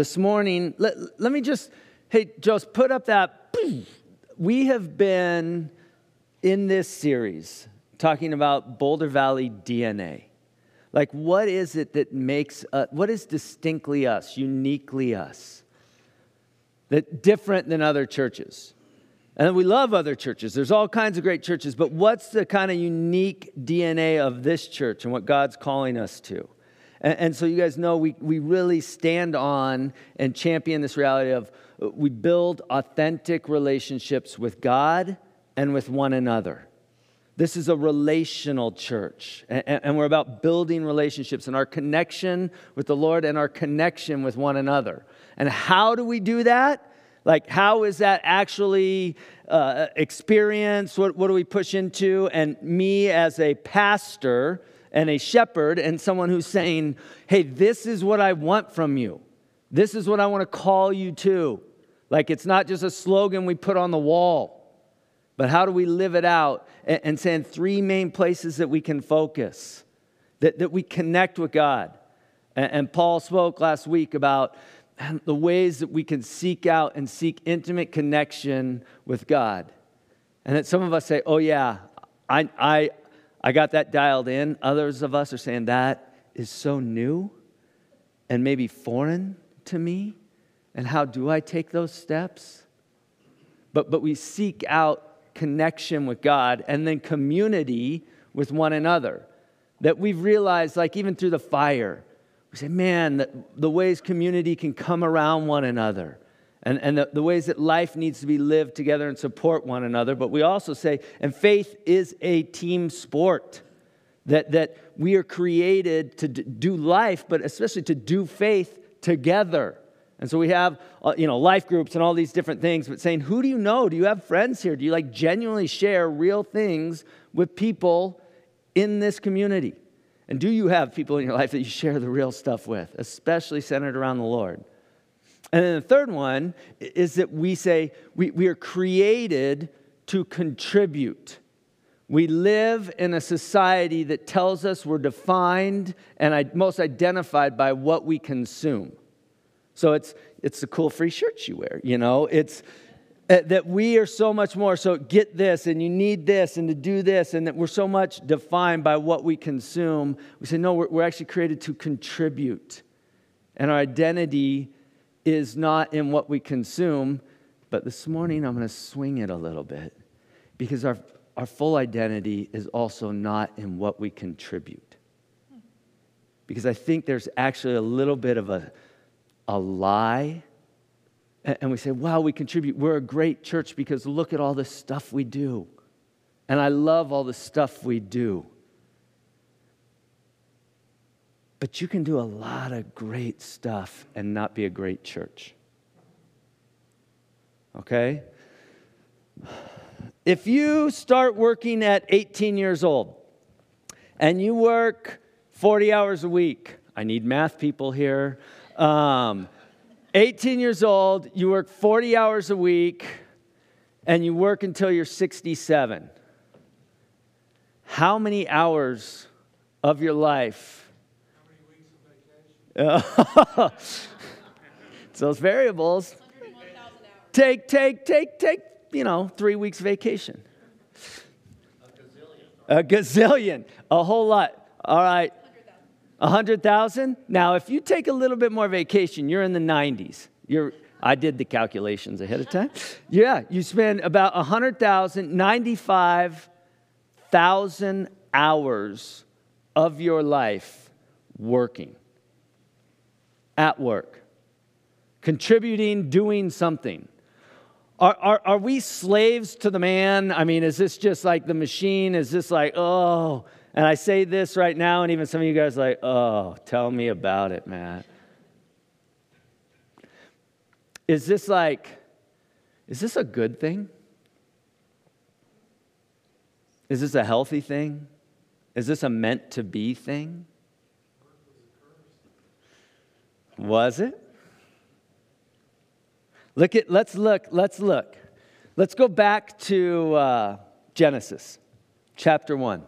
This morning, let, let me just, hey, Joseph, put up that. We have been in this series talking about Boulder Valley DNA. Like, what is it that makes, uh, what is distinctly us, uniquely us, that different than other churches? And we love other churches. There's all kinds of great churches, but what's the kind of unique DNA of this church and what God's calling us to? And, and so you guys know we, we really stand on and champion this reality of we build authentic relationships with God and with one another. This is a relational church, and, we're about building relationships and our connection with the Lord and our connection with one another. And how do we do that? Like, how is that actually uh, experienced? What, what do we push into? And me as a pastor and a shepherd and someone who's saying, hey, this is what I want from you. This is what I want to call you to. Like, it's not just a slogan we put on the wall but how do we live it out? And, and saying three main places that we can focus, that, that we connect with God. And, and Paul spoke last week about the ways that we can seek out and seek intimate connection with God. And that some of us say, oh, yeah, I, I, I got that dialed in. Others of us are saying that is so new and maybe foreign to me. And how do I take those steps? But, but we seek out connection with God and then community with one another. That we've realized, like even through the fire, we say, man, the, the ways community can come around one another and, and the, the ways that life needs to be lived together and support one another. But we also say, and faith is a team sport. That, that we are created to do life, but especially to do faith together. And so we have, uh, you know, life groups and all these different things, but saying, who do you know? Do you have friends here? Do you like genuinely share real things with people in this community? And do you have people in your life that you share the real stuff with, especially centered around the Lord? And then the third one is that we say we, we are created to contribute. We live in a society that tells us we're defined and most identified by what we consume. So it's, it's the cool free shirts you wear, you know? It's uh, that we are so much more. So get this, and you need this, and to do this, and that we're so much defined by what we consume. We say, no, we're, we're actually created to contribute. And our identity is not in what we consume. But this morning, I'm going to swing it a little bit because our, our full identity is also not in what we contribute. Because I think there's actually a little bit of a a lie. And we say, wow, we contribute. We're a great church because look at all the stuff we do. And I love all the stuff we do. But you can do a lot of great stuff and not be a great church. Okay? If you start working at 18 years old and you work 40 hours a week, I need math people here. Um, 18 years old, you work 40 hours a week, and you work until you're 67. How many hours of your life? it's those variables. Take, take, take, take, you know, three weeks vacation. A gazillion. A gazillion. A whole lot. All right. 100,000? Now, if you take a little bit more vacation, you're in the 90s. You're, I did the calculations ahead of time. Yeah, you spend about 100,000, 95,000 hours of your life working, at work, contributing, doing something. Are, are, are we slaves to the man? I mean, is this just like the machine? Is this like, oh, and I say this right now, and even some of you guys like, oh, tell me about it, Matt. Is this like, is this a good thing? Is this a healthy thing? Is this a meant to be thing? Was it? Look at, let's look, let's look. Let's go back to uh, Genesis chapter 1.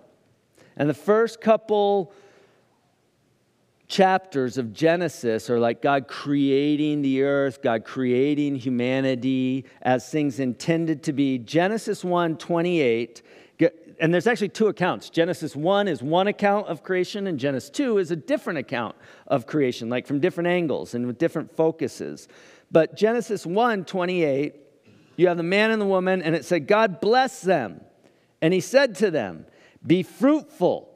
And the first couple chapters of Genesis are like God creating the earth, God creating humanity as things intended to be. Genesis 1 28, and there's actually two accounts. Genesis 1 is one account of creation, and Genesis 2 is a different account of creation, like from different angles and with different focuses. But Genesis 1 28, you have the man and the woman, and it said, God bless them. And he said to them, Be fruitful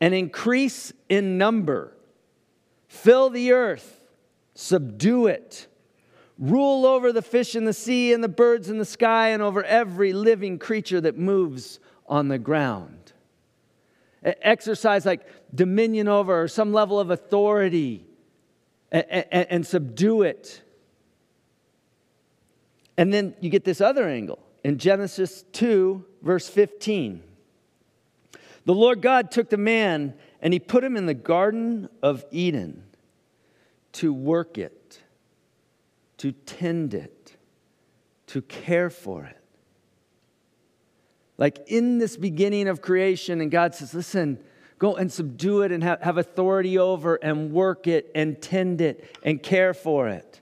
and increase in number Fill the earth, subdue it, rule over the fish in the sea and the birds in the sky, and over every living creature that moves on the ground. Exercise like dominion over or some level of authority and, and, and subdue it. And then you get this other angle in Genesis 2, verse 15. The Lord God took the man and he put him in the Garden of Eden to work it, to tend it, to care for it. Like in this beginning of creation, and God says, listen, go and subdue it and have, have authority over and work it and tend it and care for it.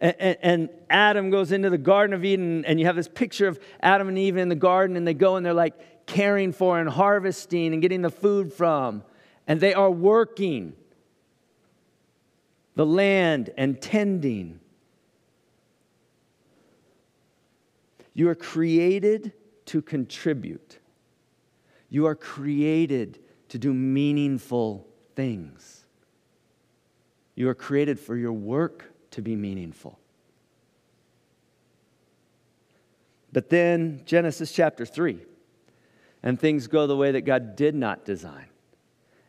And, and, and, Adam goes into the Garden of Eden, and you have this picture of Adam and Eve in the garden, and they go and they're like caring for and harvesting and getting the food from, and they are working the land and tending. You are created to contribute. You are created to do meaningful things. You are created for your work to be meaningful. But then, Genesis chapter 3, and things go the way that God did not design.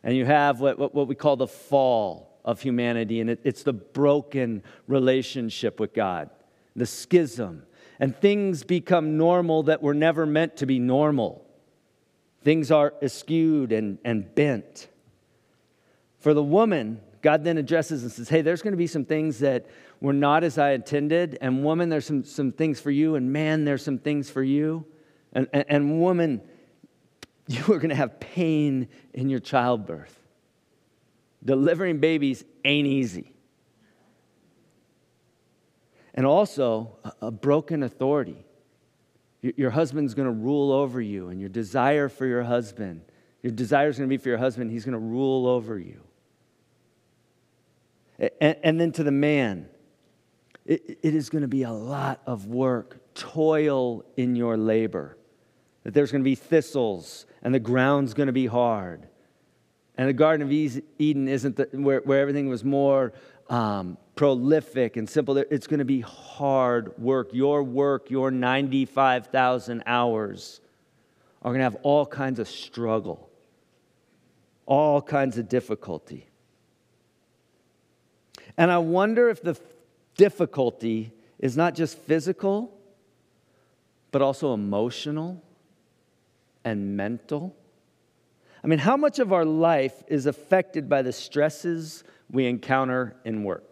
And you have what, what, what we call the fall of humanity, and it, it's the broken relationship with God, the schism. And things become normal that were never meant to be normal. Things are skewed and, and bent. For the woman, God then addresses and says, Hey, there's going to be some things that were not as I intended. And woman, there's some, some things for you. And man, there's some things for you. And, and, and woman, you are going to have pain in your childbirth delivering babies ain't easy. And also, a, broken authority. Your, husband's going to rule over you, and your desire for your husband, your desire is going to be for your husband, he's going to rule over you. And, and then to the man, it, it is going to be a lot of work, toil in your labor. That there's going to be thistles, and the ground's going to be hard. And the Garden of Eden isn't the, where, where everything was more um, prolific and simple. It's going to be hard work. Your work, your 95,000 hours, are going to have all kinds of struggle, all kinds of difficulty. And I wonder if the difficulty is not just physical, but also emotional and mental I mean, how much of our life is affected by the stresses we encounter in work?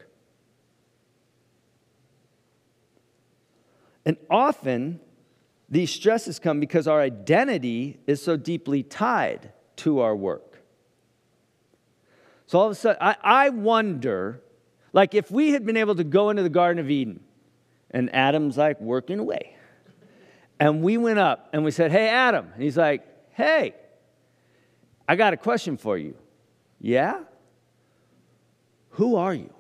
And often, these stresses come because our identity is so deeply tied to our work. So all of a sudden, I, I wonder like if we had been able to go into the Garden of Eden and Adam's like working away, and we went up and we said, Hey, Adam. And he's like, Hey, I got a question for you. Yeah? Who are you?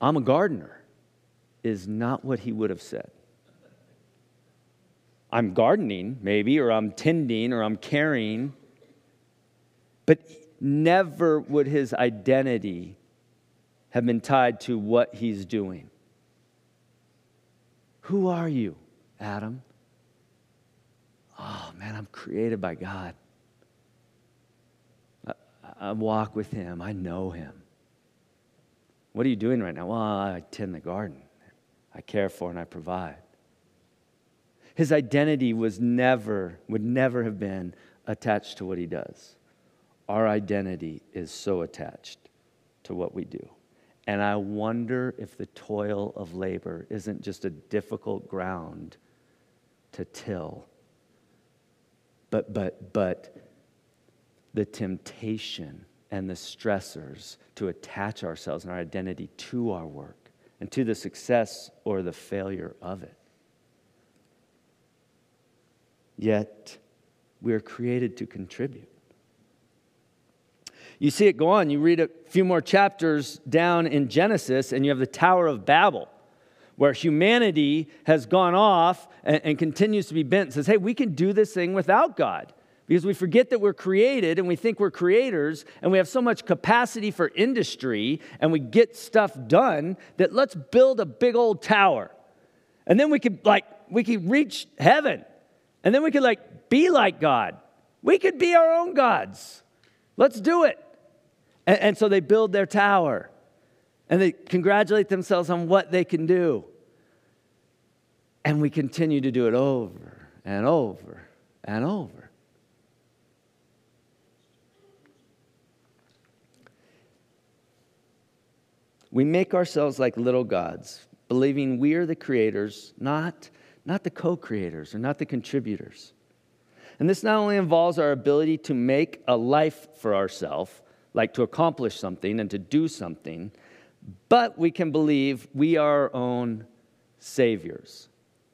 I'm a gardener, is not what he would have said. I'm gardening, maybe, or I'm tending, or I'm caring, but never would his identity have been tied to what he's doing. Who are you, Adam? oh man, I'm created by God. I, I walk with Him, I know Him. What are you doing right now? Well, I tend the garden, I care for and I provide. His identity was never, would never have been attached to what he does. Our identity is so attached to what we do. And I wonder if the toil of labor isn't just a difficult ground to till but, but, but the temptation and the stressors to attach ourselves and our identity to our work and to the success or the failure of it. Yet, we are created to contribute. You see it go on. You read a few more chapters down in Genesis, and you have the Tower of Babel, where humanity has gone off and, and continues to be bent says, hey, we can do this thing without God because we forget that we're created and we think we're creators and we have so much capacity for industry and we get stuff done that let's build a big old tower. And then we could like we could reach heaven. And then we could like be like God. We could be our own gods. Let's do it. And, and so they build their tower and they congratulate themselves on what they can do. And we continue to do it over and over and over. We make ourselves like little gods, believing we are the creators, not, not the co creators or not the contributors. And this not only involves our ability to make a life for ourselves, like to accomplish something and to do something, but we can believe we are our own saviors.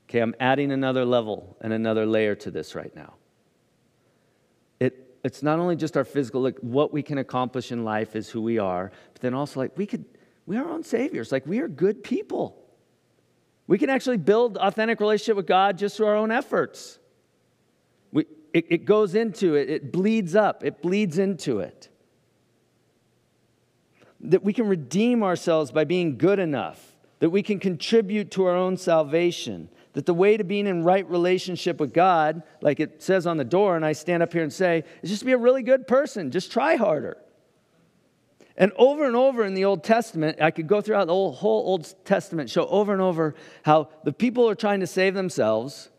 Okay, I'm adding another level and another layer to this right now. It, it's not only just our physical, like what we can accomplish in life is who we are, but then also like we could, we are our own saviors. Like we are good people. We can actually build authentic relationship with God just through our own efforts. We, it, it goes into it, it bleeds up, it bleeds into it. That we can redeem ourselves by being good enough, that we can contribute to our own salvation, that the way to being in right relationship with God, like it says on the door, and I stand up here and say, is just be a really good person, just try harder. And over and over in the Old Testament, I could go throughout the whole, whole Old Testament, show over and over how the people are trying to save themselves.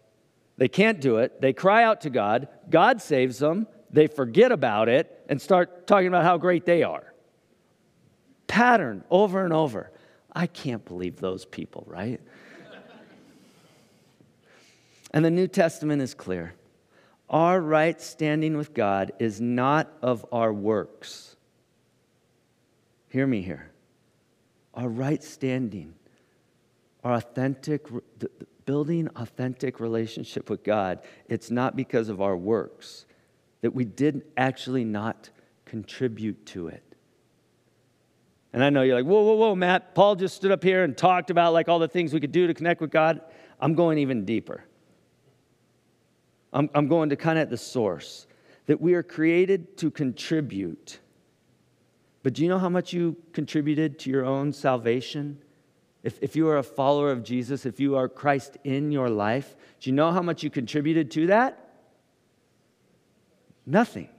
They can't do it. They cry out to God. God saves them. They forget about it and start talking about how great they are. Pattern over and over. I can't believe those people, right? and the New Testament is clear. Our right standing with God is not of our works Hear me here. Our right standing, our authentic, building authentic relationship with God, it's not because of our works, that we did actually not contribute to it. And I know you're like, whoa, whoa, whoa, Matt. Paul just stood up here and talked about like all the things we could do to connect with God. I'm going even deeper. I'm, I'm going to kind of at the source that we are created to contribute but do you know how much you contributed to your own salvation? If, if you are a follower of Jesus, if you are Christ in your life, do you know how much you contributed to that? Nothing.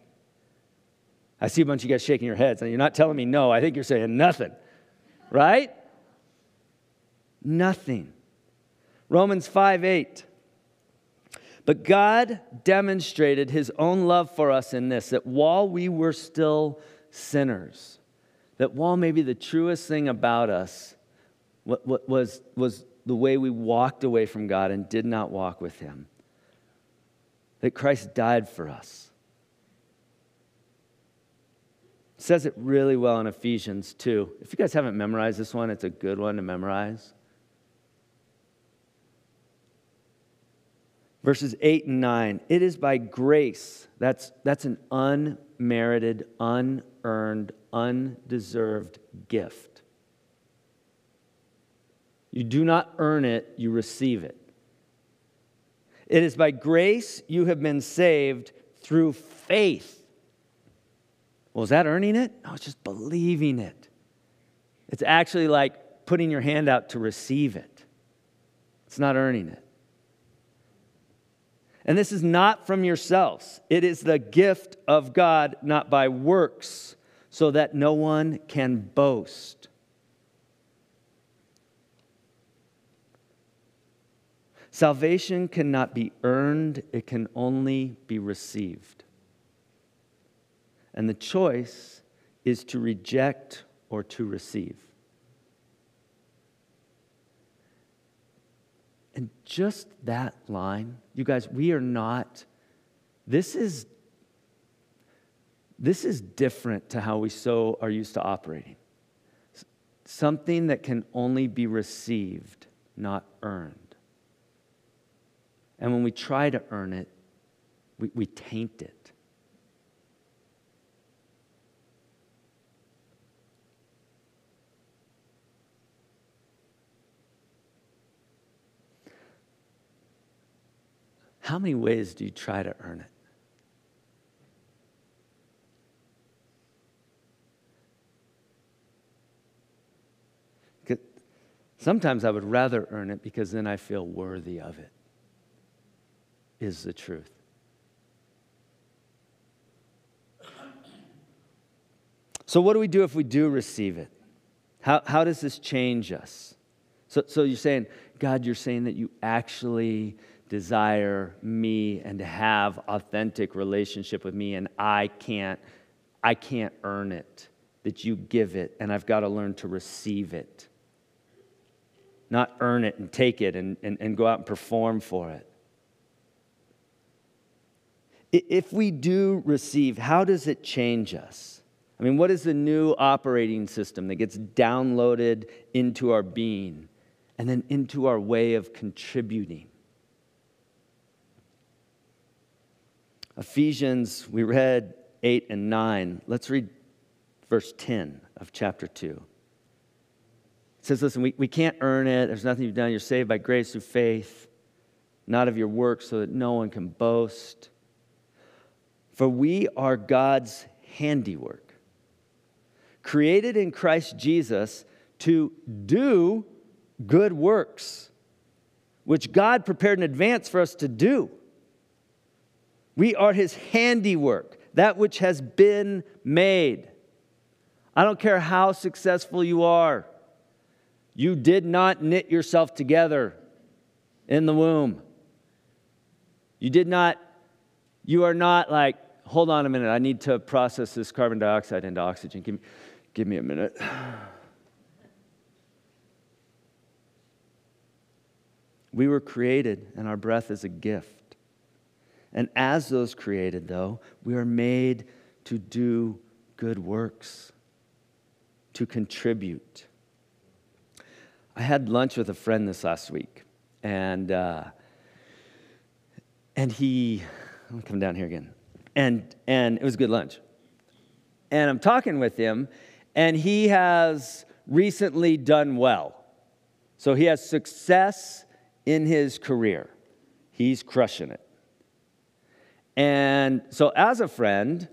I see a bunch of you guys shaking your heads, and you're not telling me no. I think you're saying nothing, right? Nothing. Romans 5 8. But God demonstrated his own love for us in this that while we were still sinners, that while maybe the truest thing about us was, was the way we walked away from God and did not walk with Him, that Christ died for us. It says it really well in Ephesians 2. If you guys haven't memorized this one, it's a good one to memorize. Verses 8 and 9. It is by grace, that's, that's an unmerited, unearned, undeserved gift. You do not earn it, you receive it. It is by grace you have been saved through faith. Well, is that earning it? No, it's just believing it. It's actually like putting your hand out to receive it, it's not earning it. And this is not from yourselves, it is the gift of God, not by works, so that no one can boast. Salvation cannot be earned, it can only be received. And the choice is to reject or to receive. And just that line, you guys, we are not, this is this is different to how we so are used to operating. Something that can only be received, not earned. And when we try to earn it, we, we taint it. How many ways do you try to earn it? Sometimes I would rather earn it because then I feel worthy of it, is the truth. So, what do we do if we do receive it? How, how does this change us? So, so you're saying, God, you're saying that you actually desire me and to have authentic relationship with me and I can't I can't earn it that you give it and I've got to learn to receive it not earn it and take it and, and, and go out and perform for it if we do receive how does it change us I mean what is the new operating system that gets downloaded into our being and then into our way of contributing Ephesians, we read 8 and 9. Let's read verse 10 of chapter 2. Says, Listen, we, we can't earn it. There's nothing you've done. You're saved by grace through faith, not of your works, so that no one can boast. For we are God's handiwork, created in Christ Jesus to do good works, which God prepared in advance for us to do. We are his handiwork, that which has been made. I don't care how successful you are, you did not knit yourself together in the womb. You did not, you are not like, hold on a minute, I need to process this carbon dioxide into oxygen. Give me, give me a minute. We were created, and our breath is a gift. And as those created, though, we are made to do good works, to contribute. I had lunch with a friend this last week, and, uh, and he, I'm come down here again, and, and it was a good lunch. And I'm talking with him, and he has recently done well. So he has success in his career, he's crushing it. And so, as a friend,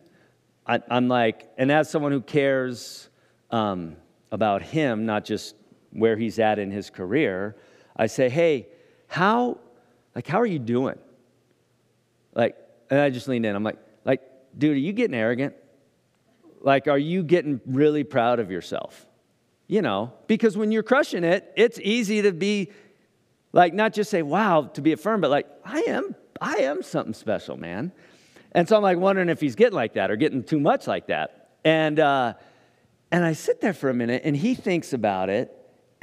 I, am like, and as someone who cares um, about him, not just where he's at in his career, I say, hey, how, like, how are you doing? Like, and I just leaned in. I'm like, like, dude, are you getting arrogant? Like, are you getting really proud of yourself? You know, because when you're crushing it, it's easy to be like, not just say, wow, to be affirmed, but like, I am I am something special, man. And so I'm like wondering if he's getting like that or getting too much like that. And, uh, and I sit there for a minute and he thinks about it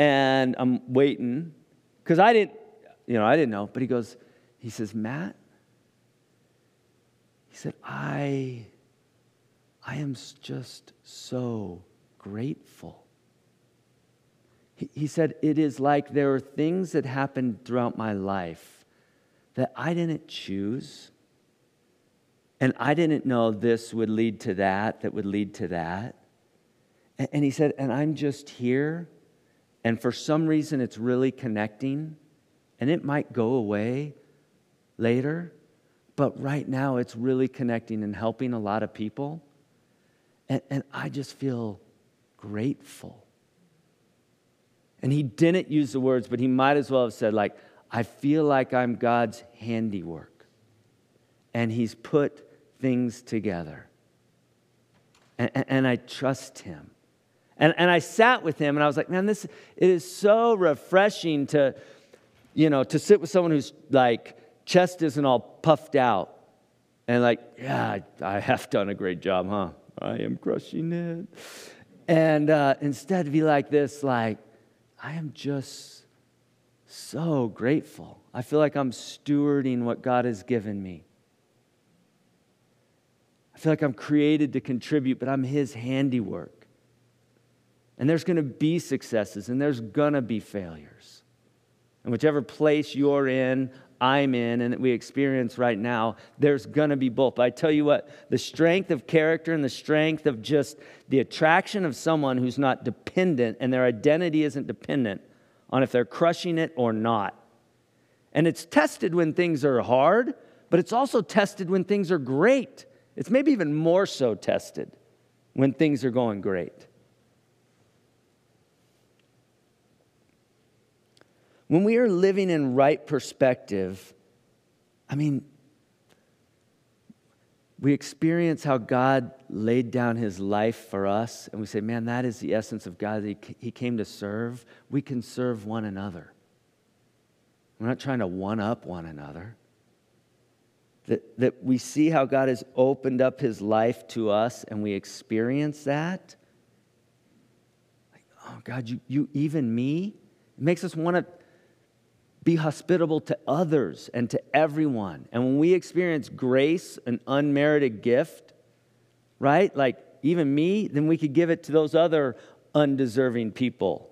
and I'm waiting because I didn't, you know, I didn't know. But he goes, he says, Matt, he said, I, I am just so grateful. He, he said, it is like there are things that happened throughout my life that I didn't choose. And I didn't know this would lead to that, that would lead to that. And he said, and I'm just here. And for some reason, it's really connecting. And it might go away later. But right now, it's really connecting and helping a lot of people. And, and I just feel grateful. And he didn't use the words, but he might as well have said, like, I feel like I'm God's handiwork. And He's put things together. And, and, I trust Him. And, and I sat with him and I was like, man, this it is so refreshing to, you know, to sit with someone who's like chest isn't all puffed out. And like, yeah, I, I have done a great job, huh? I am crushing it. And uh, instead be like this, like, I am just so grateful. I feel like I'm stewarding what God has given me. I feel like I'm created to contribute, but I'm His handiwork. And there's going to be successes and there's going to be failures. And whichever place you're in, I'm in, and that we experience right now, there's going to be both. But I tell you what, the strength of character and the strength of just the attraction of someone who's not dependent and their identity isn't dependent on if they're crushing it or not. And it's tested when things are hard, but it's also tested when things are great. It's maybe even more so tested when things are going great. When we are living in right perspective, I mean, we experience how God laid down his life for us, and we say, man, that is the essence of God. He came to serve. We can serve one another. We're not trying to one up one another. That, that we see how God has opened up his life to us and we experience that. Like, oh, God, you, you even me? It makes us want to be hospitable to others and to everyone. And when we experience grace, an unmerited gift, right? Like even me, then we could give it to those other undeserving people.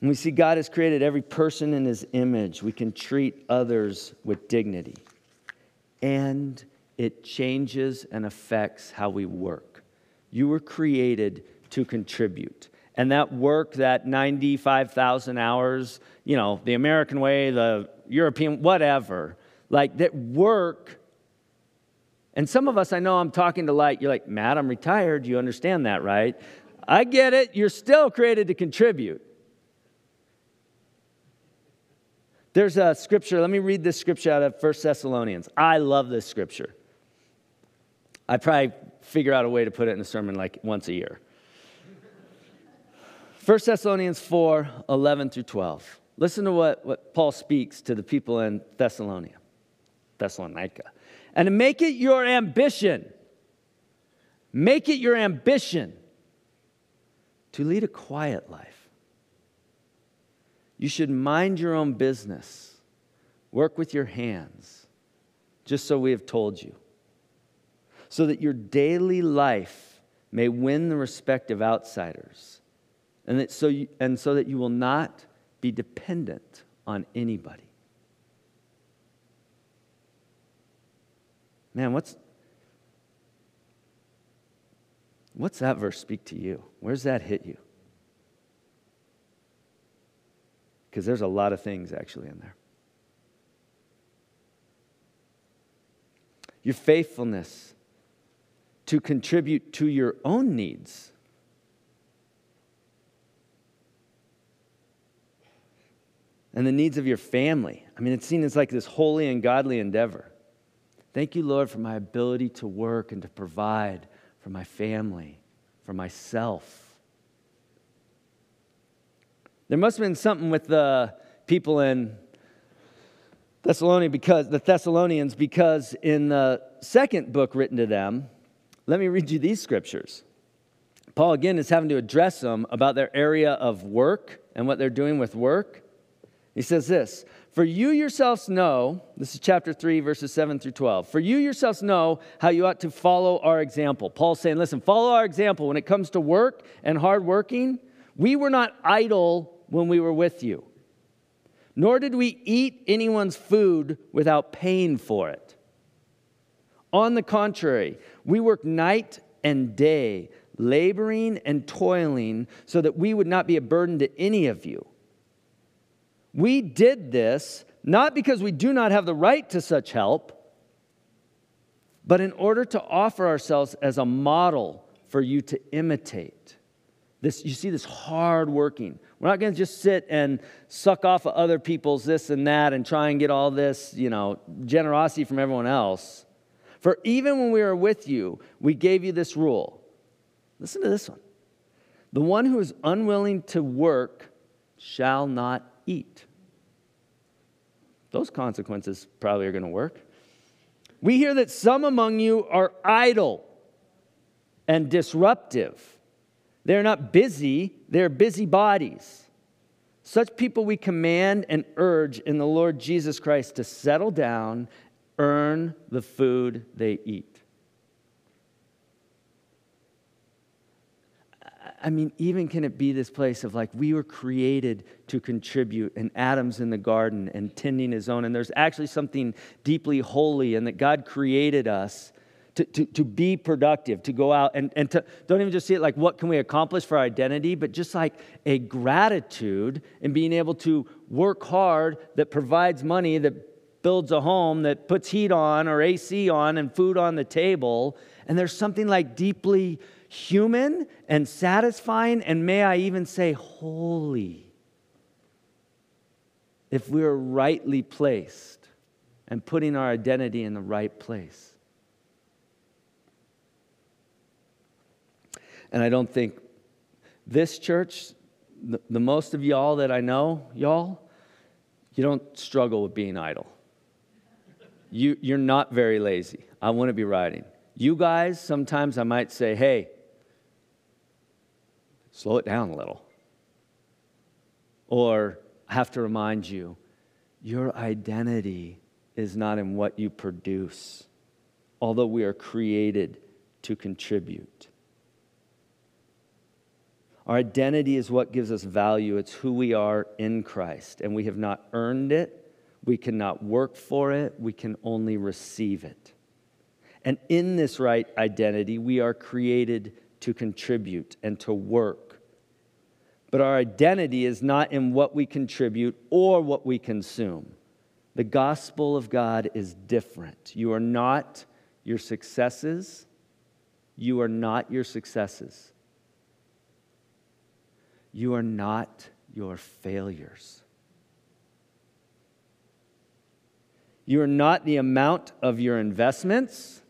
We see God has created every person in his image. We can treat others with dignity. And it changes and affects how we work. You were created to contribute. And that work, that 95,000 hours, you know, the American way, the European, whatever, like that work. And some of us, I know I'm talking to like, you're like, Matt, I'm retired. You understand that, right? I get it. You're still created to contribute. There's a scripture. Let me read this scripture out of 1 Thessalonians. I love this scripture. I probably figure out a way to put it in a sermon like once a year. 1 Thessalonians 4 11 through 12. Listen to what, what Paul speaks to the people in Thessalonica, Thessalonica. And to make it your ambition, make it your ambition to lead a quiet life. You should mind your own business, work with your hands, just so we have told you, so that your daily life may win the respect of outsiders and, that so you, and so that you will not be dependent on anybody. Man, what's, what's that verse speak to you? Where's that hit you? Because there's a lot of things actually in there. Your faithfulness to contribute to your own needs and the needs of your family. I mean, it's seen as like this holy and godly endeavor. Thank you, Lord, for my ability to work and to provide for my family, for myself. There must have been something with the people in Thessalonians because the Thessalonians because in the second book written to them, let me read you these scriptures. Paul again is having to address them about their area of work and what they're doing with work. He says this For you yourselves know, this is chapter 3, verses 7 through 12. For you yourselves know how you ought to follow our example. Paul's saying, listen, follow our example when it comes to work and hard working. We were not idle when we were with you, nor did we eat anyone's food without paying for it. On the contrary, we worked night and day, laboring and toiling, so that we would not be a burden to any of you. We did this not because we do not have the right to such help, but in order to offer ourselves as a model for you to imitate. This, you see this hard working. We're not going to just sit and suck off of other people's this and that and try and get all this, you know, generosity from everyone else. For even when we were with you, we gave you this rule. Listen to this one. The one who is unwilling to work shall not eat. Those consequences probably are going to work. We hear that some among you are idle and disruptive. They're not busy, they're busy bodies. Such people we command and urge in the Lord Jesus Christ to settle down, earn the food they eat. I mean, even can it be this place of like we were created to contribute, and Adam's in the garden and tending his own, and there's actually something deeply holy, and that God created us to, to, to be productive, to go out and, and to don't even just see it like what can we accomplish for our identity, but just like a gratitude in being able to work hard that provides money, that builds a home, that puts heat on or AC on and food on the table. And there's something like deeply human and satisfying, and may I even say holy, if we're rightly placed and putting our identity in the right place. And I don't think this church, the, the most of y'all that I know, y'all, you don't struggle with being idle. You, you're not very lazy. I wouldn't be riding. You guys, sometimes I might say, hey, slow it down a little. Or I have to remind you, your identity is not in what you produce, although we are created to contribute. Our identity is what gives us value. It's who we are in Christ. And we have not earned it, we cannot work for it, we can only receive it. And in this right identity, we are created to contribute and to work. But our identity is not in what we contribute or what we consume. The gospel of God is different. You are not your successes. You are not your successes. You are not your failures. You are not the amount of your investments.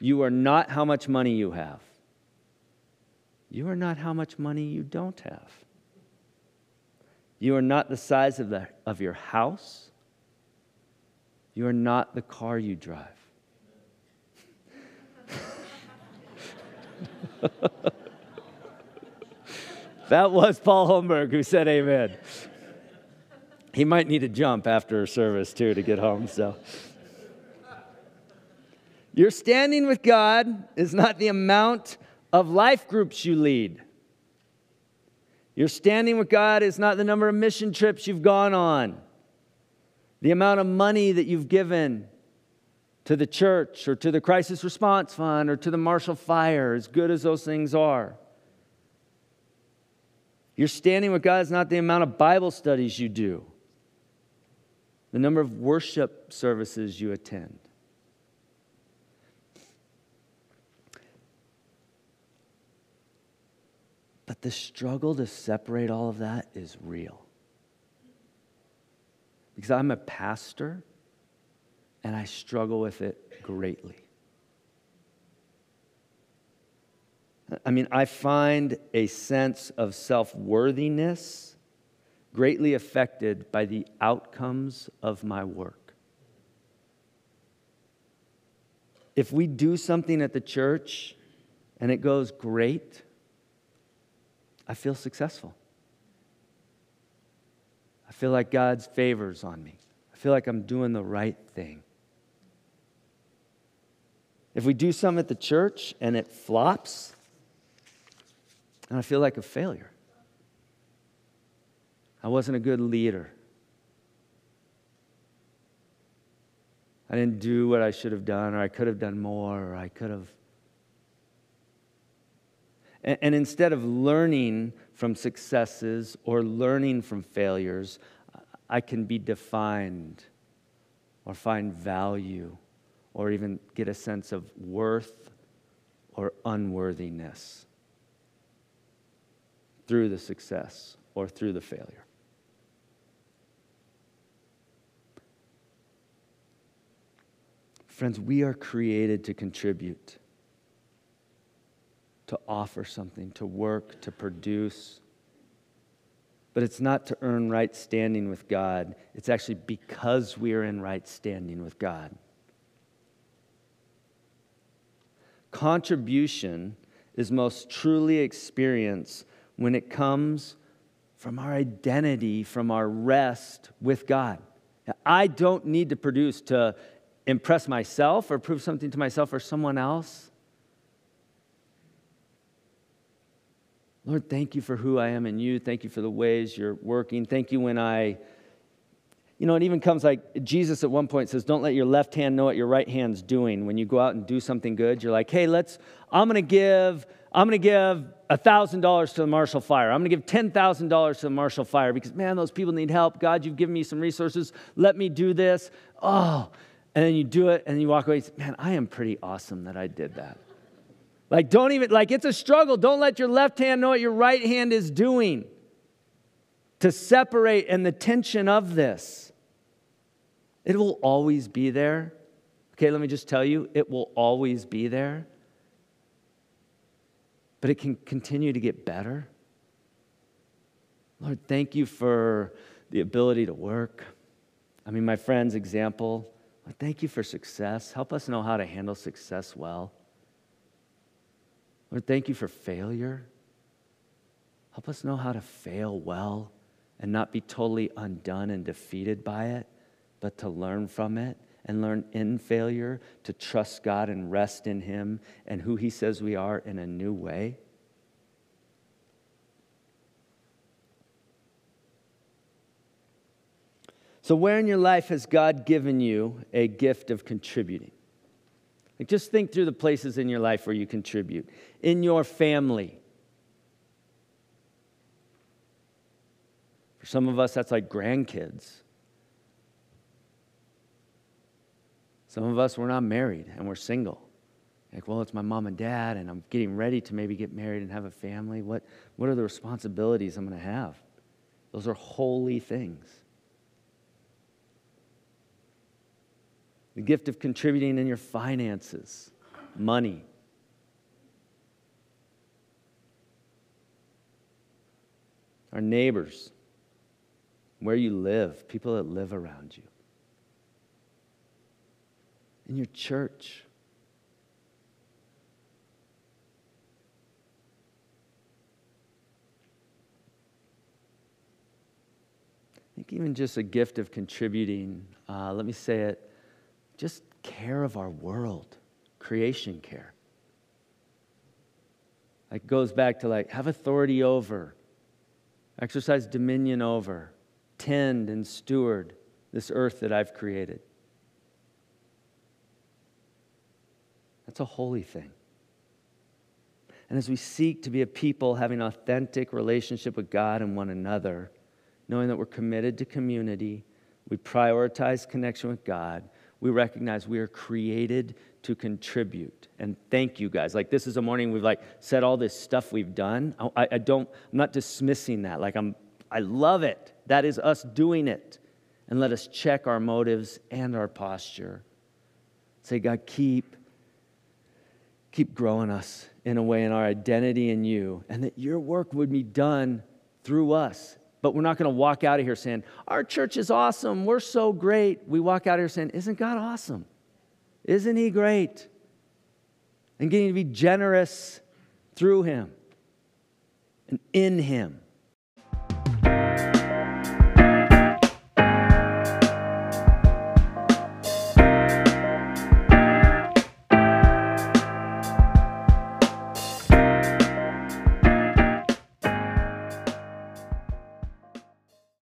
You are not how much money you have. You are not how much money you don't have. You are not the size of, the, of your house. You are not the car you drive. That was Paul Holmberg who said amen. He might need a jump after service too to get home, so. Your standing with God is not the amount of life groups you lead. Your standing with God is not the number of mission trips you've gone on, the amount of money that you've given to the church or to the crisis response fund or to the Marshall Fire, as good as those things are. Your standing with God is not the amount of Bible studies you do, the number of worship services you attend. But the struggle to separate all of that is real. Because I'm a pastor and I struggle with it greatly. I mean, I find a sense of self worthiness greatly affected by the outcomes of my work. If we do something at the church and it goes great, I feel successful. I feel like God's favors on me. I feel like I'm doing the right thing. If we do something at the church and it flops, and I feel like a failure. I wasn't a good leader. I didn't do what I should have done, or I could have done more, or I could have. And, instead of learning from successes or learning from failures, I can be defined or find value or even get a sense of worth or unworthiness through the success or through the failure. Friends, we are created to contribute, to offer something, to work, to produce. But it's not to earn right standing with God. It's actually because we are in right standing with God. Contribution is most truly experienced when it comes from our identity, from our rest with God. I don't need to produce to impress myself or prove something to myself or someone else. Lord, thank you for who I am in you. Thank you for the ways you're working. Thank you when I, you know, it even comes like Jesus at one point says, Don't let your left hand know what your right hand's doing. When you go out and do something good, you're like, Hey, let's, I'm going to give, I'm going to give $1,000 to the Marshall Fire. I'm going to give $10,000 to the Marshall Fire because, man, those people need help. God, you've given me some resources. Let me do this. Oh, and then you do it and you walk away. Man, I am pretty awesome that I did that. Like, don't even, like, it's a struggle. Don't let your left hand know what your right hand is doing to separate and the tension of this. It will always be there. Okay, let me just tell you, it will always be there. But it can continue to get better. Lord, thank you for the ability to work. I mean, my friend's example, thank you for success. Help us know how to handle success well. Lord, thank you for failure. Help us know how to fail well and not be totally undone and defeated by it, but to learn from it and learn in failure to trust God and rest in Him and who He says we are in a new way. So, where in your life has God given you a gift of contributing? Like just think through the places in your life where you contribute. In your family. For some of us, that's like grandkids. Some of us, we're not married and we're single. Like, well, it's my mom and dad, and I'm getting ready to maybe get married and have a family. What, what are the responsibilities I'm going to have? Those are holy things. The gift of contributing in your finances, money. Our neighbors, where you live, people that live around you, in your church. I think even just a gift of contributing, uh, let me say it just care of our world, creation care. Like goes back to like have authority over, exercise dominion over, tend and steward this earth that I've created. That's a holy thing. And as we seek to be a people having an authentic relationship with God and one another, knowing that we're committed to community, we prioritize connection with God, we recognize we are created to contribute. And thank you guys. Like this is a morning we've like said all this stuff we've done. I, I don't, I'm not dismissing that. Like I'm, I love it. That is us doing it. And let us check our motives and our posture. Say, God, keep, keep growing us in a way in our identity in you, and that your work would be done through us but we're not going to walk out of here saying, Our church is awesome. We're so great. We walk out of here saying, Isn't God awesome? Isn't He great? And getting to be generous through Him and in Him.